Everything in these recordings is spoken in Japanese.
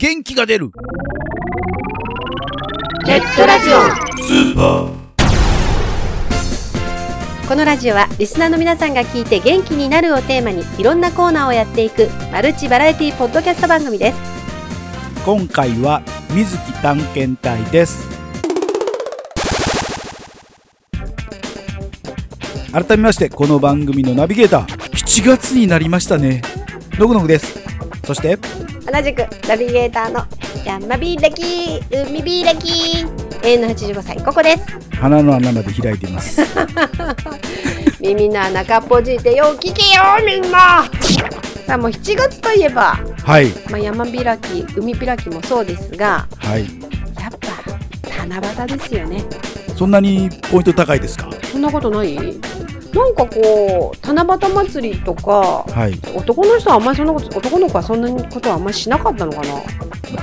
元気が出る。ネットラジオ。スーパー。このラジオはリスナーの皆さんが聞いて元気になるをテーマにいろんなコーナーをやっていくマルチバラエティポッドキャスト番組です。今回は水木探検隊です。改めましてこの番組のナビゲーター。7月になりましたね。のぐのぐです。そして同じくナビゲーターの山開き海開き永遠の85歳ここです。鼻の穴まで開いています。耳の穴かっぽじいてよ聞けよみんな。さあもう7月といえば、はい。まあ、山開き海開きもそうですがはい。やっぱ七夕ですよね。そんなにポイント高いですか？そんなことない？なんかこう七夕祭りとかはい。男の人はあんまりそんなこと男の子はそんなことはあんまりしなかったのかな？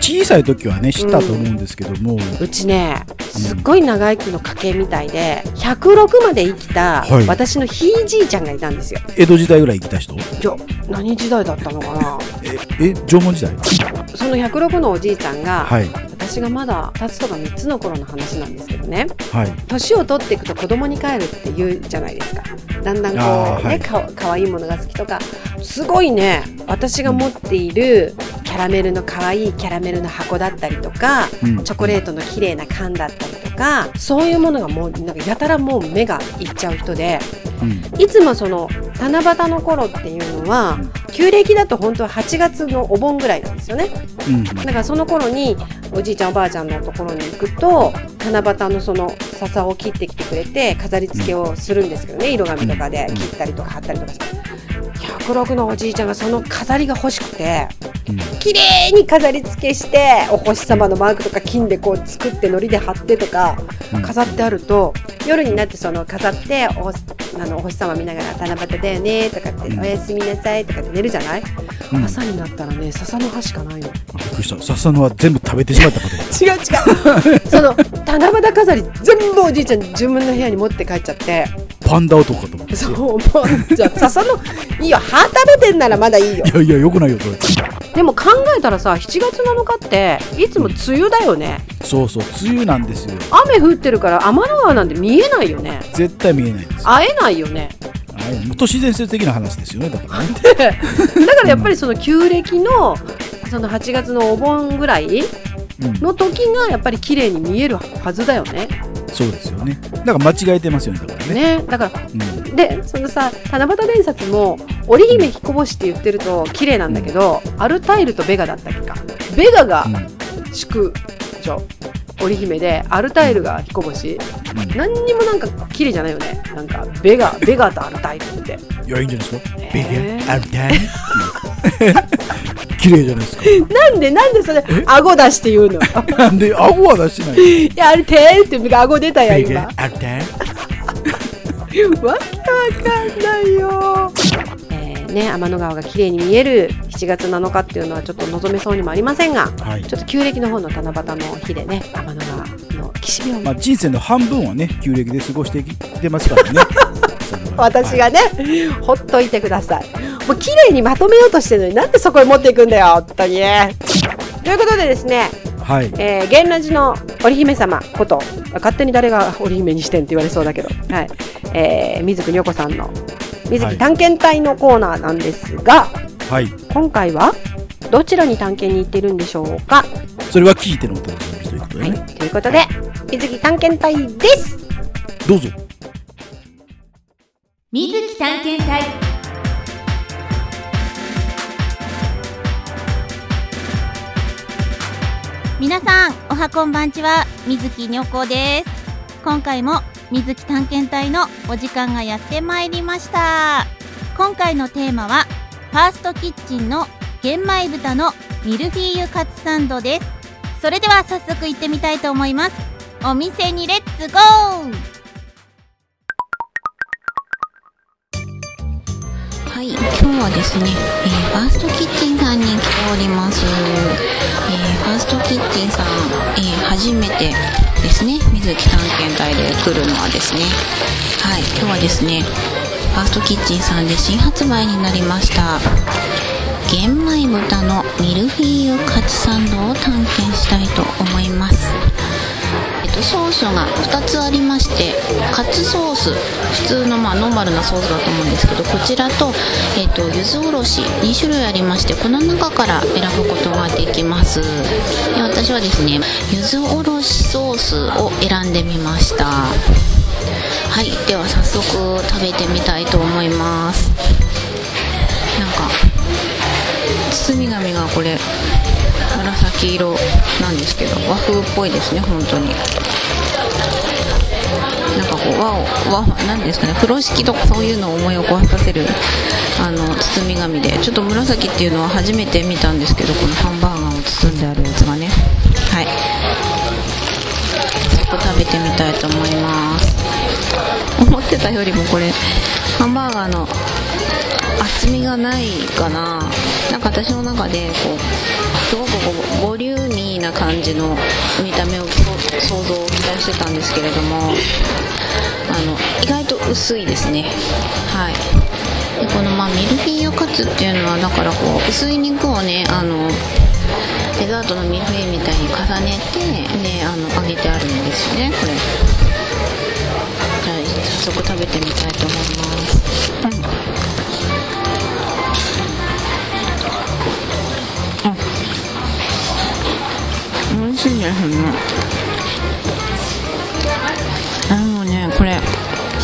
小さい時はね知ったと思うんですけども、うちねすっごい長生きの家系みたいで106まで生きたはい。私のひいじいちゃんがいたんですよ、江戸時代ぐらい生きた人？いや何時代だったのかな？ええ縄文時代？その106のおじいちゃんが、はい私がまだ2つとか3つの頃の話なんですけどね。はい。年を取っていくと子供に帰るって言うじゃないですか。だんだんこうね、はい。かかわいいものが好きとか。すごいね。私が持っているキャラメルのかわいいキャラメルの箱だったりとかうん。チョコレートの綺麗な缶だったりとかそういうものがもうなんかやたらもう目がいっちゃう人でうん。いつもその七夕の頃っていうのは旧暦だと本当は8月のお盆ぐらいなんですよね。うん。だからその頃におじいちゃんおばあちゃんのところに行くと七夕のその笹を切ってきてくれて飾り付けをするんですけどね色紙とかでうん切ったりとか貼ったりとかして106のおじいちゃんがその飾りが欲しくてうん。綺麗に飾り付けしてお星様のマークとか金でこう作って糊で貼ってとかうん。飾ってあると夜になってその飾っておあのお星様見ながら七夕だよねとかってうん。おやすみなさいとかって寝るじゃない、うん。朝になったらね笹の葉しかないの。あびっくりした。笹野は全部食べてしまったこと 違う違う。その七夕飾り全部おじいちゃん自分の部屋に持って帰っちゃってパンダ男かと思って。そうもうじゃあ笹のいいよ歯食べてんならまだいいよ。いやいやよくないよそれ。でも考えたらさ7月7日っていつも梅雨だよね。そうそう梅雨なんですよ。雨降ってるから天の川なんて見えないよね。絶対見えないんです。よ会えないよね。もう都市伝説的な話ですよねだから。ね だからやっぱりその旧暦のその8月のお盆ぐらいうんの時がやっぱり綺麗に見えるはずだよね。そうですよね。だから間違えてますよねだからね。ね。だからうん。でそのさ七夕伝説も織姫彦星って言ってると綺麗なんだけど、アルタイルとベガだったっけか。ベガがうん。宿女織姫でアルタイルが彦星。うん。何にもなんか綺麗じゃないよね。なんかベガベガとアルタイルって。いやいいんじゃないですか？ベえー。ガアルタイ綺麗じゃないですか。なんでなんでそれ顎出して言うの？なんで顎は出してないいやアルタイルって顎出たやベ今。ガアルタイわかんないよ。えーね、天の川が綺麗に見える7月7日っていうのはちょっと望めそうにもありませんがはい。ちょっと旧暦の方の七夕の日でね天の川の岸辺を、まあ人生の半分はね旧暦で過ごしてきてますからね。私がね、ほっといてくださいもう綺麗にまとめようとしてるのになんでそこへ持っていくんだよ本当にということでですね、はい。えー、源ラジの織姫様こと勝手に誰が織姫にしてんって言われそうだけど、はい。えー、水木にょこさんの水木探検隊のコーナーなんですが、はい。今回はどちらに探検に行ってるんでしょうか、それは聞いてのお楽しみということではい。ね、ということで水木探検隊です。どうぞ。水木探検隊皆さんおはこんばんちは。水木にょこです。今回も水木探検隊のお時間がやってまいりました。今回のテーマはファーストキッチンの玄米豚のミルフィーユカツサンドです。それでは早速行ってみたいと思います。お店にレッツゴー!はい、今日はですね、えーファーストキッチンさんに来ております。キッチンさん、えー初めてですね、水木探検隊で来るのはですね、はい、今日はですね、ファーストキッチンさんで新発売になりました。玄米豚のミルフィーユカツサンドを探検したいと思いますと、ソースが2つありましてカツソース普通のまあノーマルなソースだと思うんですけどこちらと,、えっと柚子おろし2種類ありましてこの中から選ぶことができます。で私はですね柚子おろしソースを選んでみました。はいでは早速食べてみたいと思います。なんか包み紙がこれ紫色なんですけど和風っぽいですね本当に。なんかこう和を和なんですかね風呂敷とかそういうのを思い起こさせるあの包み紙でちょっと紫っていうのは初めて見たんですけどこのハンバーガーを包んであるやつがね。はい。早速食べてみたいと思います。思ってたよりもこれハンバーガーのがないかな。なんか私の中でこうすごくこうボリューミーな感じの見た目を想像を期待してたんですけれどもあの意外と薄いですね。はい。でこのまあミルフィーユカツっていうのはだからこう薄い肉をねあのデザートのミルフィーユみたいに重ねてであの揚げてあるんですよねこれ。じゃあ早速食べてみたいと思います、うん、しいですね。あのねこれ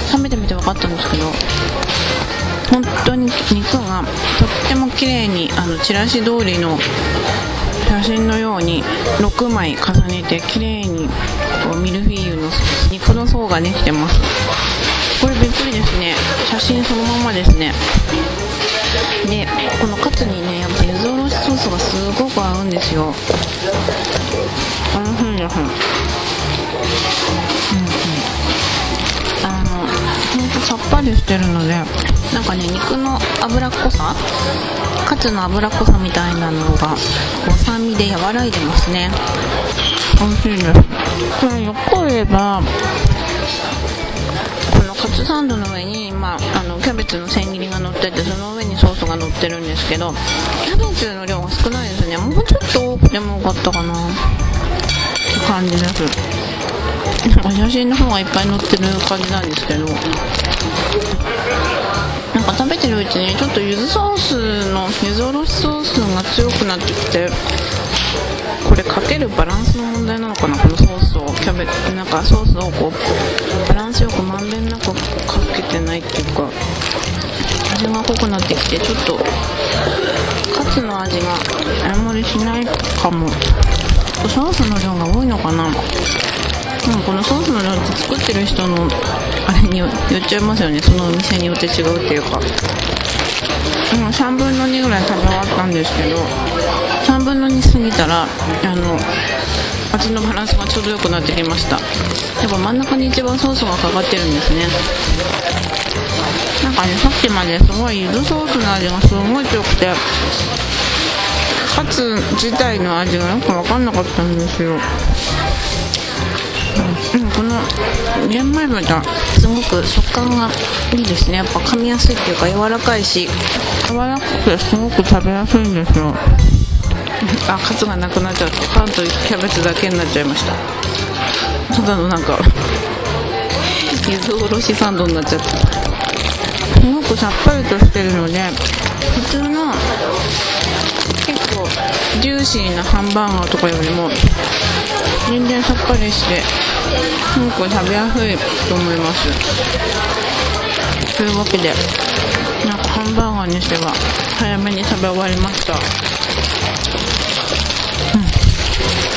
食べてみて分かったんですけど本当に肉がとっても綺麗にあのチラシ通りの写真のように6枚重ねて綺麗にこうミルフィーユの肉の層ができてます。これびっくりですね写真そのままですね。でこのカツにねやっぱ柚子おろしソースがすごく合うんですよ。美味しいですうんうんあのほんとさっぱりしてるのでなんかね肉の脂っこさカツの脂っこさみたいなのがこう酸味で和らいでますね美味しいですこれよく言えばこのカツサンドの上に、まあ、あのキャベツの千切りが乗っててその上にソースが乗ってるんですけどキャベツの量が少ないですねもうちょっと多くてもよかったかな感じですなんか写真の方がいっぱい載ってる感じなんですけど。なんか食べてるうちにちょっと柚子ソースの柚子おろしソースが強くなってきてこれかけるバランスの問題なのかなこのソースを。キャベツなんかソースをこうバランスよくまんべんなくかけてないっていうか味が濃くなってきてちょっとソースの量が多いのかな？でもこのソースの量って作ってる人のあれによっちゃいますよね。そのお店によって違うっていうか。今3分の2ぐらい食べ終わったんですけど3分の2過ぎたらあの味のバランスがちょうど良くなってきました。やっぱ真ん中に一番ソースがかかってるんですね。なんかねさっきまですごい柚子ソースの味がすごい強くてカツ自体の味がよく分かんなかったんですよ。うん、この玄米豚すごく食感がいいですね。やっぱ噛みやすいっていうか柔らかいし。柔らかくてすごく食べやすいんですよ。あカツがなくなっちゃってパンとキャベツだけになっちゃいました。ただのなんか 柚子おろしサンドになっちゃったすごくさっぱりとしてるので普通の結構ジューシーなハンバーガーとかよりも全然さっぱりしてすごく食べやすいと思います。というわけでなんかハンバーガーにしては早めに食べ終わりました。は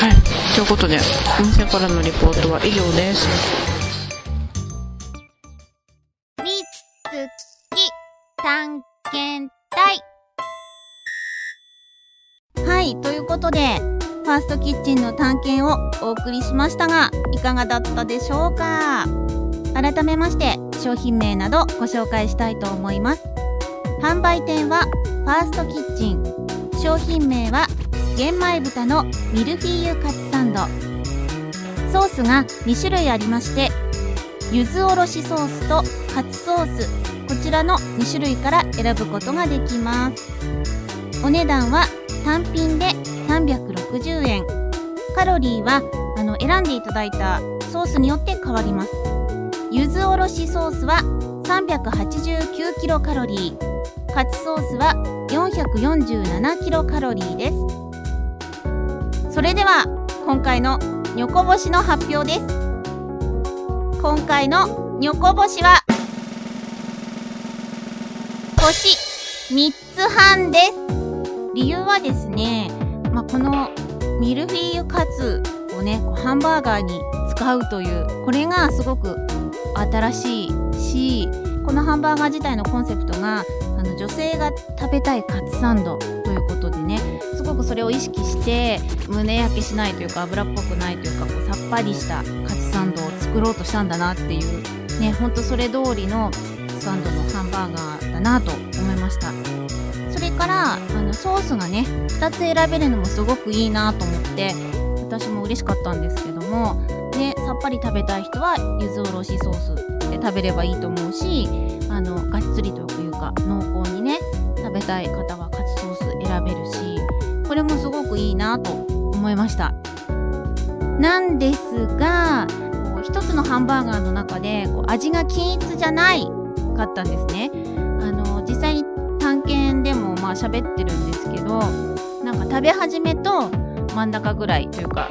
い。ということでお店からのリポートは以上です。はいということでファーストキッチンの探検をお送りしましたがいかがだったでしょうか？改めまして商品名などご紹介したいと思います。販売店はファーストキッチン。商品名は玄米豚のミルフィーユカツサンド。ソースが2種類ありまして柚子おろしソースとカツソースこちらの2種類から選ぶことができます。お値段は単品で360円。カロリーはあの選んでいただいたソースによって変わります。柚子おろしソースは389キロカロリー。カツソースは447キロカロリーです。それでは今回のニョコ星の発表です。今回のニョコ星は星3つ半です。理由はですね、まあ、このミルフィーユカツをねハンバーガーに使うというこれがすごく新しいしこのハンバーガー自体のコンセプトがあの女性が食べたいカツサンドということでねすごくそれを意識して胸焼けしないというか油っぽくないというかこうさっぱりしたカツサンドを作ろうとしたんだなっていうねほんとそれ通りのサンドのハンバーガーだなと思いました。からあのソースがね2つ選べるのもすごくいいなと思って私も嬉しかったんですけどもねさっぱり食べたい人は柚子おろしソースで食べればいいと思うしあのがっつりというか濃厚にね食べたい方はカツソース選べるしこれもすごくいいなと思いました。なんですがこう一つのハンバーガーの中でこう味が均一じゃないかったんですね。まあ喋ってるんですけどなんか食べ始めと真ん中ぐらいというか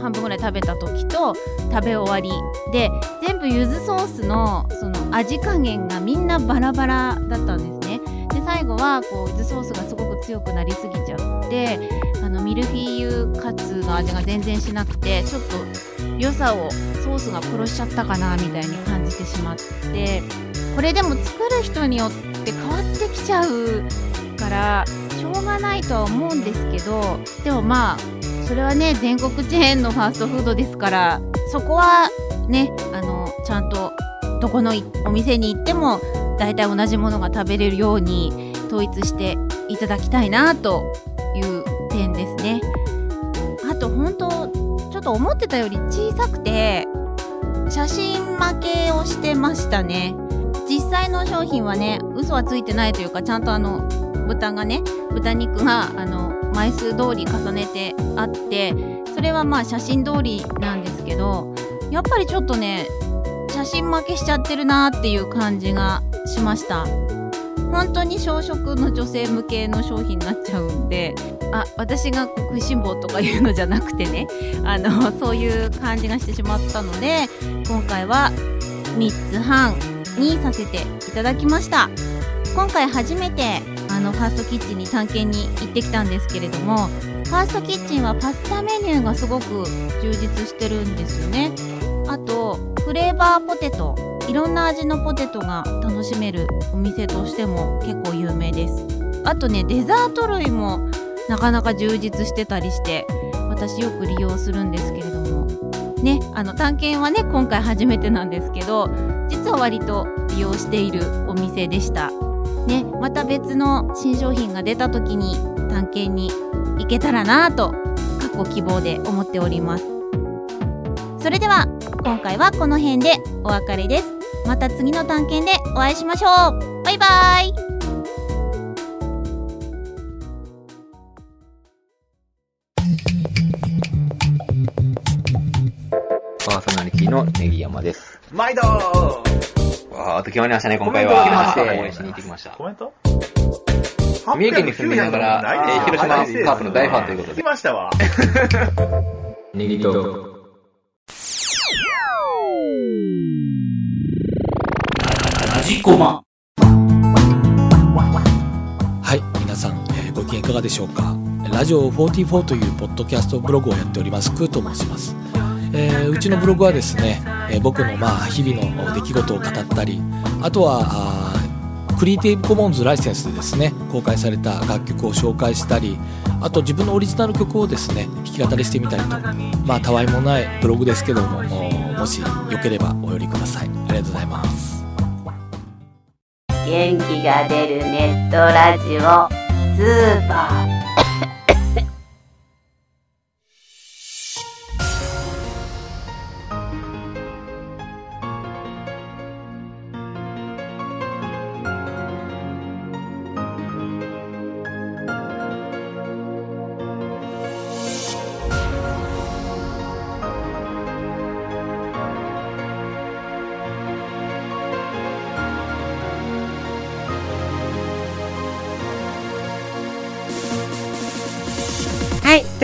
半分ぐらい食べた時と食べ終わりで全部柚子ソースのその味加減がみんなバラバラだったんですね。で最後はこう柚子ソースがすごく強くなりすぎちゃってあのミルフィーユカツの味が全然しなくてちょっと良さをソースが殺しちゃったかなみたいに感じてしまってこれでも作る人によって変わってきちゃうからしょうがないとは思うんですけどでもまあそれはね全国チェーンのファーストフードですからそこはねあのちゃんとどこのお店に行っても大体同じものが食べれるように統一していただきたいなという点ですね。あと本当ちょっと思ってたより小さくて写真負けをしてましたね。実際の商品はね嘘はついてないというかちゃんとあの豚がね豚肉があの枚数通り重ねてあってそれはまあ写真通りなんですけどやっぱりちょっとね写真負けしちゃってるなっていう感じがしました。本当に小食の女性向けの商品になっちゃうんであ私が食いしん坊とかいうのじゃなくてねあのそういう感じがしてしまったので今回は3つ半にさせていただきました。今回初めてあのファーストキッチンに探検に行ってきたんですけれどもファーストキッチンはパスタメニューがすごく充実してるんですよね。あとフレーバーポテトいろんな味のポテトが楽しめるお店としても結構有名です。あとねデザート類もなかなか充実してたりして私よく利用するんですけれども。ねあの探検はね今回初めてなんですけど実は割と利用しているお店でした。ね別の新商品が出た時に探検に行けたらなぁと過去希望で思っております。それでは今回はこの辺でお別れです。また次の探検でお会いしましょう。バイバイ。パーソナリティのネギ山です。毎度わーっと決まりましたね、今回は。応援しに行ってきました。コメント三重県に住みながらえー広島カープの大ファンということで来ましたわ。ネギと、ラジコマはい、皆さん、えーご機嫌いかがでしょうか？ラジオ44というポッドキャストブログをやっております、クーと申します。えーうちのブログはですね、え僕のまあ日々の出来事を語ったり、あとはあクリエイティブコモンズライセンスでですね、公開された楽曲を紹介したり、あと自分のオリジナル曲をですね、弾き語りしてみたりと、まあたわいもないブログですけども、もしよければお寄りください。ありがとうございます。元気が出るネットラジオスーパー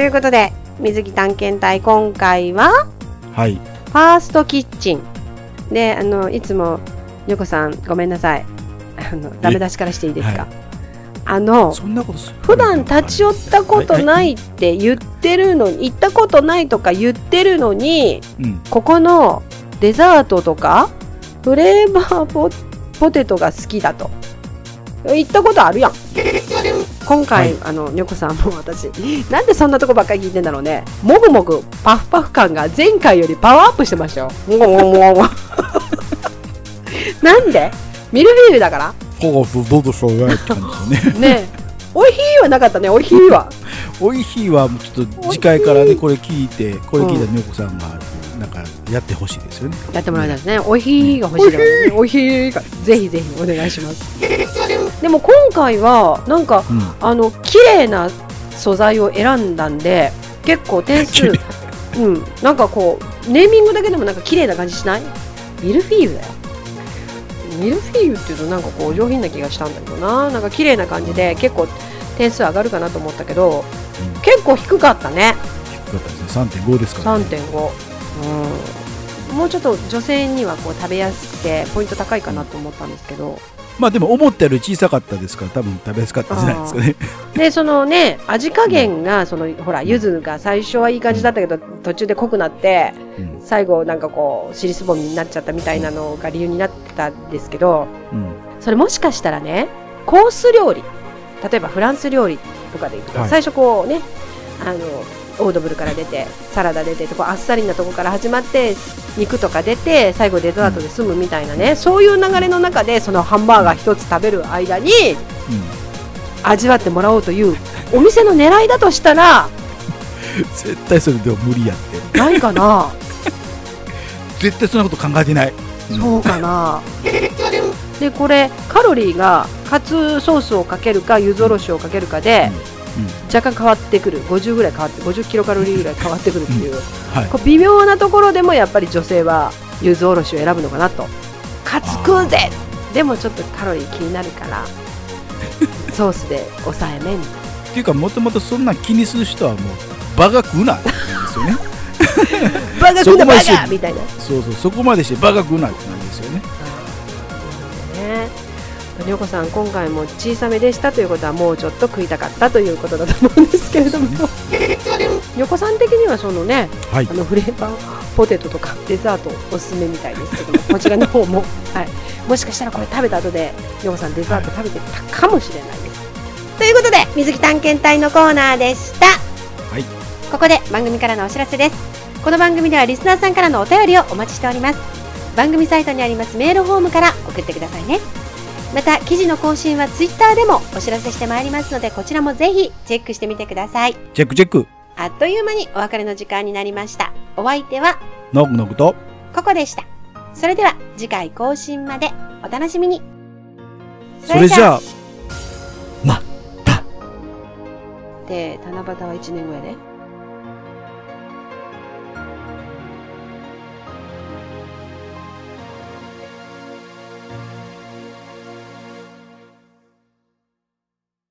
ということで水着探検隊今回ははい。ファーストキッチン。であのいつもにょこさんごめんなさい。あのダメ出しからしていいですか、はい。あのそんなこと普段立ち寄ったことないって言ってるのに行ったことないとか言ってるのにうん。ここのデザートとかフレーバーポポテトが好きだと行ったことあるやん。今回、はい。あのにょこさんも私 なんでそんなとこばっかり聞いてんだろうね。もぐもぐパフパフ感が前回よりパワーアップしてましたよ。なんで？ミルフィーユだから。ほう、どうぞそうやって感じですよね。ねえおいひいはなかったねおいひいは。おいひいはもうちょっと次回からね、これ聞いて、これ聞いたみこさんが、なんか、やってほしいですよね。やってもらいたいですね。おいひいが欲しいからね。おいひいがぜひぜひお願いします。でも今回はなんかうん。あの綺麗な素材を選んだんで結構点数 うんなんかこうネーミングだけでもなんか綺麗な感じしない？ミルフィーユだよ。ミルフィーユっていうとなんかこうお上品な気がしたんだけどな。なんか綺麗な感じで結構点数上がるかなと思ったけど、うん結構低かったね。低かったですね。3.5ですから、ね。3.5、うん、もうちょっと女性にはこう食べやすくてポイント高いかなと思ったんですけどまあでも思ったより小さかったですから、多分食べやすかったんじゃないですかね。でそのね味加減がそのほら柚子が最初はいい感じだったけど途中で濃くなってうん。最後なんかこう尻すぼみになっちゃったみたいなのが理由になってたんですけどうん。それもしかしたらねコース料理例えばフランス料理とかでいくと、はい最初こうねあのオードブルから出てサラダ出てこうあっさりなとこから始まって肉とか出て最後デザートで済むみたいなね、そういう流れの中でそのハンバーガー一つ食べる間にうん。味わってもらおうというお店の狙いだとしたら 絶対それでも無理やって。ないかな 絶対そんなこと考えてない。うんそうかなでこれカロリーがカツソースをかけるか柚子おろしをかけるかで、若干変わってくる。50ぐらい変わって50キロカロリーぐらい変わってくるっていう、はい。こう微妙なところでもやっぱり女性は柚子おろしを選ぶのかなと。カツ食うぜ！でもちょっとカロリー気になるから。ソースで抑えめみたいっていうか、もともとそんなん気にする人はもう、バカ食うなって言うんですよね。な バカ食うなバカ！みたいな。そうそう、そこまでしてバカ食うなってなんですよね。ねりょうこさん今回も小さめでしたということはもうちょっと食いたかったということだと思うんですけれどもりょうこ さん的にはそのねはいあ。のフレーバーポテトとかデザートおすすめみたいですけども こちらの方も、はい、もしかしたらこれ食べた後でりょうこさんデザート食べてたかもしれないです。ということで水木探検隊のコーナーでした。はいここで番組からのお知らせです。この番組ではリスナーさんからのお便りをお待ちしております。番組サイトにありますメールフォームから送ってくださいね。また記事の更新はツイッターでもお知らせしてまいりますのでこちらもぜひチェックしてみてください。チェックチェック。あっという間にお別れの時間になりました。お相手はノクノクと。ココでした。それでは次回更新までお楽しみに。それじゃあ、で、七夕は1年後やで。